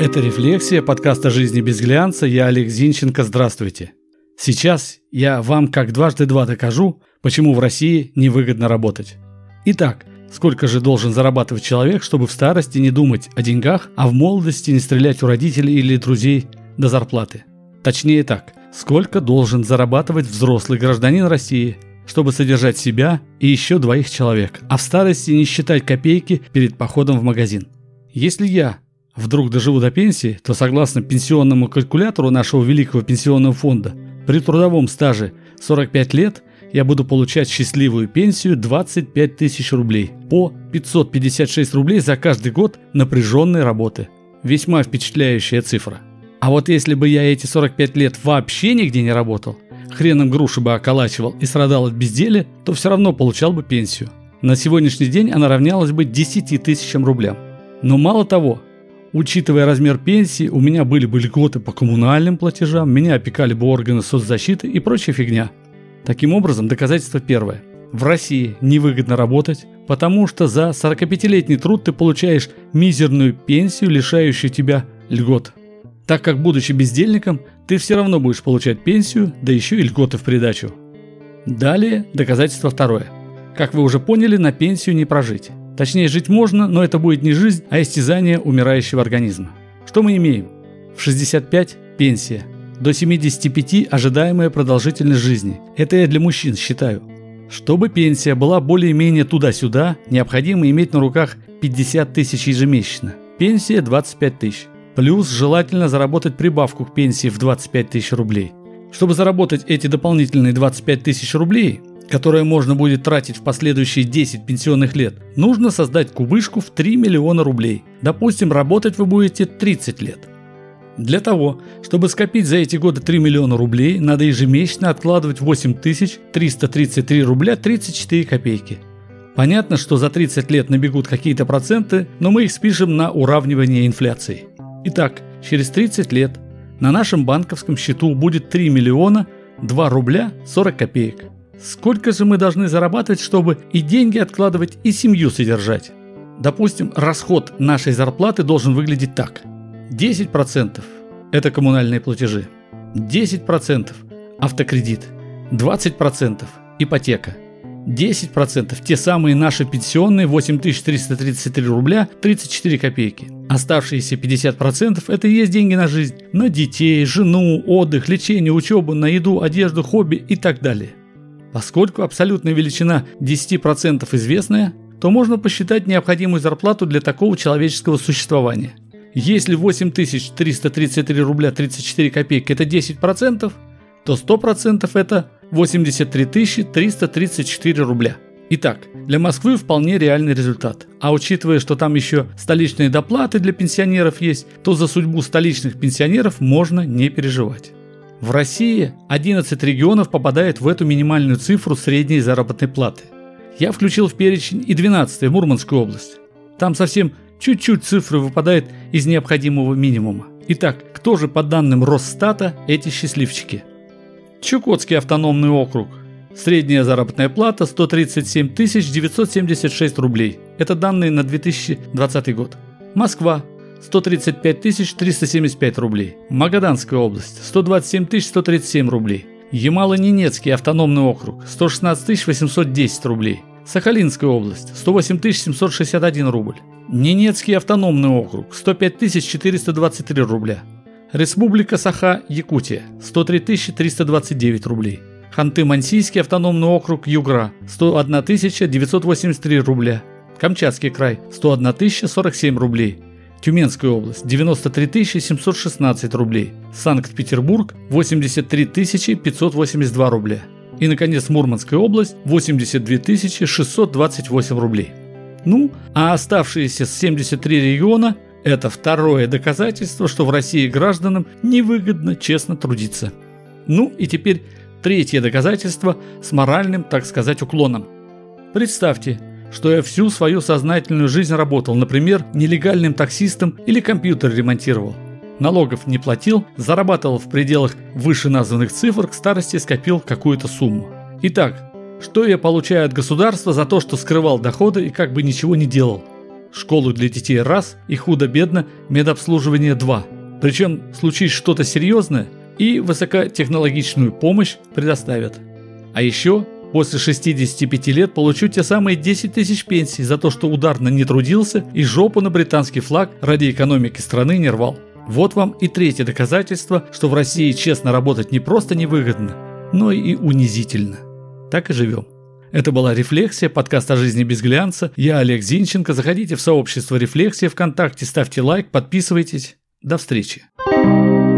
Это «Рефлексия», подкаст о жизни без глянца. Я Олег Зинченко. Здравствуйте. Сейчас я вам как дважды два докажу, почему в России невыгодно работать. Итак, сколько же должен зарабатывать человек, чтобы в старости не думать о деньгах, а в молодости не стрелять у родителей или друзей до зарплаты? Точнее так, сколько должен зарабатывать взрослый гражданин России, чтобы содержать себя и еще двоих человек, а в старости не считать копейки перед походом в магазин? Если я вдруг доживу до пенсии, то согласно пенсионному калькулятору нашего великого пенсионного фонда, при трудовом стаже 45 лет я буду получать счастливую пенсию 25 тысяч рублей по 556 рублей за каждый год напряженной работы. Весьма впечатляющая цифра. А вот если бы я эти 45 лет вообще нигде не работал, хреном груши бы околачивал и страдал от безделия, то все равно получал бы пенсию. На сегодняшний день она равнялась бы 10 тысячам рублям. Но мало того, Учитывая размер пенсии, у меня были бы льготы по коммунальным платежам, меня опекали бы органы соцзащиты и прочая фигня. Таким образом, доказательство первое. В России невыгодно работать, потому что за 45-летний труд ты получаешь мизерную пенсию, лишающую тебя льгот. Так как, будучи бездельником, ты все равно будешь получать пенсию, да еще и льготы в придачу. Далее, доказательство второе. Как вы уже поняли, на пенсию не прожить. Точнее, жить можно, но это будет не жизнь, а истязание умирающего организма. Что мы имеем? В 65 – пенсия. До 75 – ожидаемая продолжительность жизни. Это я для мужчин считаю. Чтобы пенсия была более-менее туда-сюда, необходимо иметь на руках 50 тысяч ежемесячно. Пенсия 25 тысяч. Плюс желательно заработать прибавку к пенсии в 25 тысяч рублей. Чтобы заработать эти дополнительные 25 тысяч рублей, которое можно будет тратить в последующие 10 пенсионных лет, нужно создать кубышку в 3 миллиона рублей. Допустим, работать вы будете 30 лет. Для того, чтобы скопить за эти годы 3 миллиона рублей, надо ежемесячно откладывать 8333 рубля 34 копейки. Понятно, что за 30 лет набегут какие-то проценты, но мы их спишем на уравнивание инфляции. Итак, через 30 лет на нашем банковском счету будет 3 миллиона 2 рубля 40 копеек. Сколько же мы должны зарабатывать, чтобы и деньги откладывать, и семью содержать? Допустим, расход нашей зарплаты должен выглядеть так. 10% – это коммунальные платежи, 10% – автокредит, 20% – ипотека, 10% – те самые наши пенсионные 8333 рубля 34 копейки. Оставшиеся 50% – это и есть деньги на жизнь, на детей, жену, отдых, лечение, учебу, на еду, одежду, хобби и так далее. Поскольку абсолютная величина 10% известная, то можно посчитать необходимую зарплату для такого человеческого существования. Если 8333 рубля 34 копейки это 10%, то 100% это 83 334 рубля. Итак, для Москвы вполне реальный результат. А учитывая, что там еще столичные доплаты для пенсионеров есть, то за судьбу столичных пенсионеров можно не переживать. В России 11 регионов попадает в эту минимальную цифру средней заработной платы. Я включил в перечень и 12 Мурманскую область. Там совсем чуть-чуть цифры выпадает из необходимого минимума. Итак, кто же по данным Росстата эти счастливчики? Чукотский автономный округ. Средняя заработная плата 137 976 рублей. Это данные на 2020 год. Москва 135 375 рублей. Магаданская область 127 137 рублей. Ямало-Ненецкий автономный округ 116 810 рублей. Сахалинская область 108 761 рубль. Ненецкий автономный округ 105 423 рубля. Республика Саха, Якутия 103 329 рублей. Ханты-Мансийский автономный округ Югра 101 983 рубля. Камчатский край 101 047 рублей. Тюменская область 93 716 рублей, Санкт-Петербург 83 582 рубля и, наконец, Мурманская область 82 628 рублей. Ну, а оставшиеся 73 региона – это второе доказательство, что в России гражданам невыгодно честно трудиться. Ну и теперь третье доказательство с моральным, так сказать, уклоном. Представьте, что я всю свою сознательную жизнь работал, например, нелегальным таксистом или компьютер ремонтировал. Налогов не платил, зарабатывал в пределах вышеназванных цифр, к старости скопил какую-то сумму. Итак, что я получаю от государства за то, что скрывал доходы и как бы ничего не делал? школу для детей раз и худо-бедно медобслуживание два. Причем случись что-то серьезное и высокотехнологичную помощь предоставят. А еще после 65 лет получу те самые 10 тысяч пенсий за то, что ударно не трудился и жопу на британский флаг ради экономики страны не рвал. Вот вам и третье доказательство, что в России честно работать не просто невыгодно, но и унизительно. Так и живем. Это была «Рефлексия», подкаст о жизни без глянца. Я Олег Зинченко. Заходите в сообщество «Рефлексия» ВКонтакте, ставьте лайк, подписывайтесь. До встречи. thank you